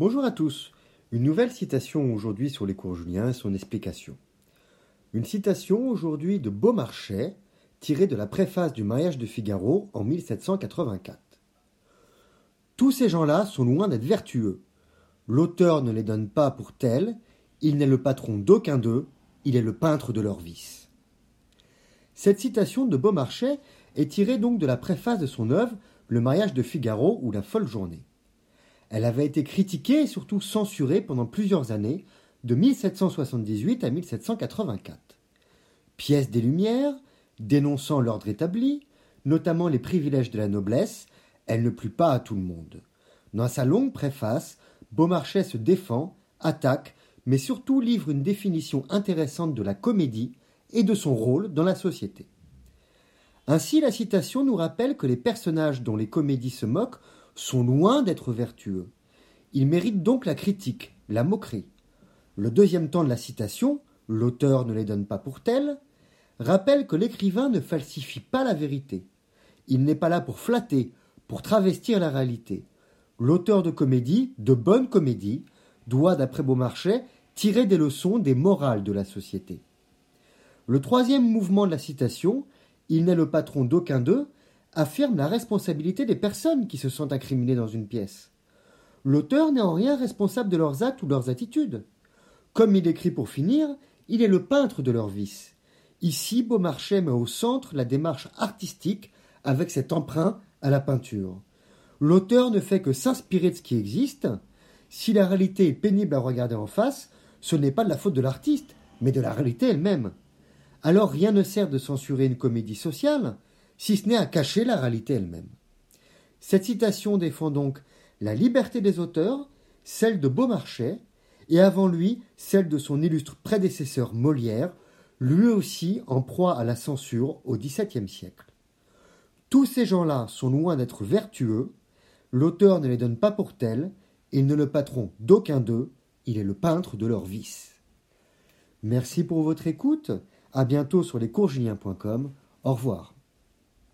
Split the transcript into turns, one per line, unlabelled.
Bonjour à tous. Une nouvelle citation aujourd'hui sur les cours Julien et son explication. Une citation aujourd'hui de Beaumarchais, tirée de la préface du mariage de Figaro en 1784. Tous ces gens-là sont loin d'être vertueux. L'auteur ne les donne pas pour tels, il n'est le patron d'aucun d'eux, il est le peintre de leur vice. Cette citation de Beaumarchais est tirée donc de la préface de son œuvre Le mariage de Figaro ou La folle journée. Elle avait été critiquée et surtout censurée pendant plusieurs années, de 1778 à 1784. Pièce des Lumières, dénonçant l'ordre établi, notamment les privilèges de la noblesse, elle ne plut pas à tout le monde. Dans sa longue préface, Beaumarchais se défend, attaque, mais surtout livre une définition intéressante de la comédie et de son rôle dans la société. Ainsi, la citation nous rappelle que les personnages dont les comédies se moquent sont loin d'être vertueux. Ils méritent donc la critique, la moquerie. Le deuxième temps de la citation, l'auteur ne les donne pas pour tels, rappelle que l'écrivain ne falsifie pas la vérité. Il n'est pas là pour flatter, pour travestir la réalité. L'auteur de comédie, de bonne comédie, doit, d'après Beaumarchais, tirer des leçons des morales de la société. Le troisième mouvement de la citation, il n'est le patron d'aucun d'eux, affirme la responsabilité des personnes qui se sont incriminées dans une pièce. L'auteur n'est en rien responsable de leurs actes ou leurs attitudes. Comme il écrit pour finir, il est le peintre de leurs vices. Ici, Beaumarchais met au centre la démarche artistique avec cet emprunt à la peinture. L'auteur ne fait que s'inspirer de ce qui existe. Si la réalité est pénible à regarder en face, ce n'est pas de la faute de l'artiste, mais de la réalité elle-même. Alors rien ne sert de censurer une comédie sociale, si ce n'est à cacher la réalité elle-même. Cette citation défend donc la liberté des auteurs, celle de Beaumarchais, et avant lui celle de son illustre prédécesseur Molière, lui aussi en proie à la censure au XVIIe siècle. Tous ces gens-là sont loin d'être vertueux, l'auteur ne les donne pas pour tels, ils ne le patron d'aucun d'eux, il est le peintre de leur vice. Merci pour votre écoute, à bientôt sur lescoursjulien.com, au revoir.